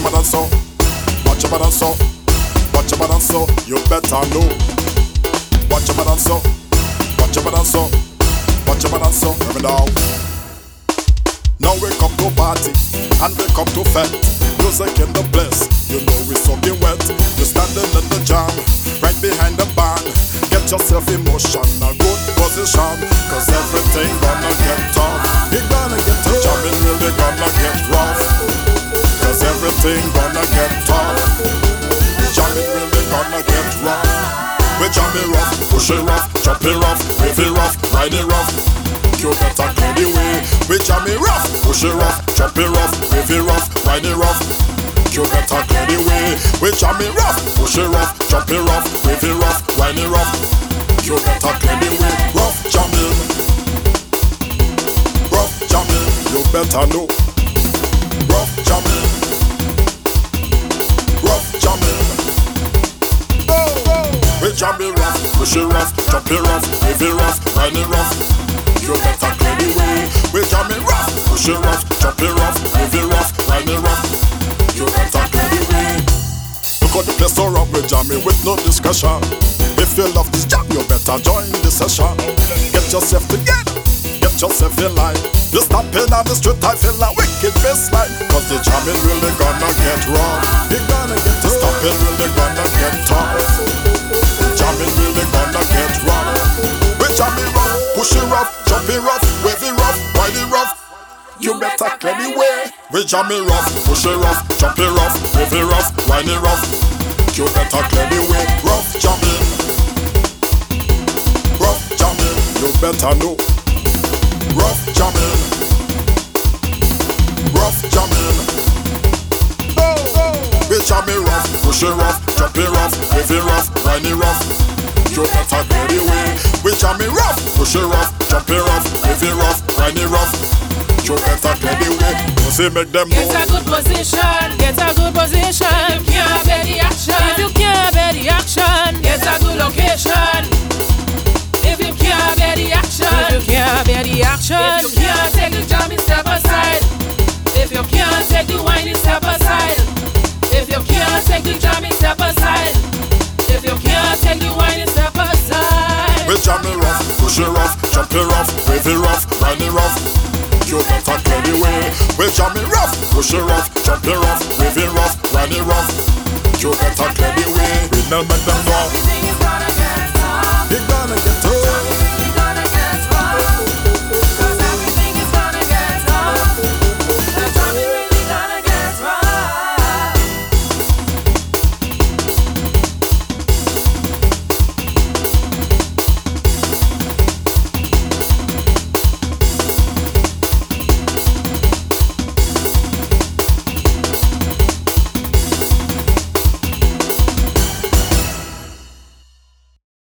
your mother so, watch your mother so, watch your mother so, you better know. Watch your mother so, watch your mother so, watch your mother so, remember now. Now we come to party and we come to fete. Music in the place, you know we soaking wet. You're standing in the jam, right behind the band. Get yourself in motion, a good position, cause everything Everything gonna get tough. Jamming really gonna get rough. We jam it rough, push it rough, chop it rough, wave it rough, ride it rough. You better clear the way. We jam it rough, push it rough, chop it rough, wave it rough, ride it rough. You better clear the way. We jam it rough, push it rough, chop it rough, wave it rough, ride it rough. You better clear the way. Rough jamming, rough jamming. You better know. Rough jamming, push rough, chop it rough, wave rough, ride it rough. You better clear the way. We jam it rough, push it rough, chop it rough, it rough, ride it rough. You better clear the way. Look at the place so rough, we jam it with no discussion. If you love this jam, you better join the session. Get yourself together, get yourself in line. You're stopping on the street, I feel like wicked bassline. Cause the jamming really gonna get rough. It gonna get tough. Stopping really gonna get tough. Jamming really rough, jump it rough, wave it rough, ride it rough. You better clear the way. We jam it rough, push it rough, jump it rough, wave it rough, ride it rough. You better clear the way. Rough jamming, rough jamming. You better know. Rough jamming, rough jamming. We jam it rough, push it rough, jump it rough, wave it rough, ride it rough. You better clear the way. We jam it rough, push it rough, jump it rough, You better clear the way. You make them Get a good position, get a good position. If you can't bear the action, if you can't bear the action, get a good location. If you can't bear the action, if you can't bear the action, if you can't take the jamming, step aside. If you can't take the wining, step aside. If you can't take the jamming, step aside. If you can't take the wining, step aside. We jam it rough, push it rough, jump it rough, wave it rough, ride it rough. You better clear the way. We jam it rough, push it rough, jump it rough, wave it rough, it rough. You better clear the way. We now make them know Everything is gonna get tough.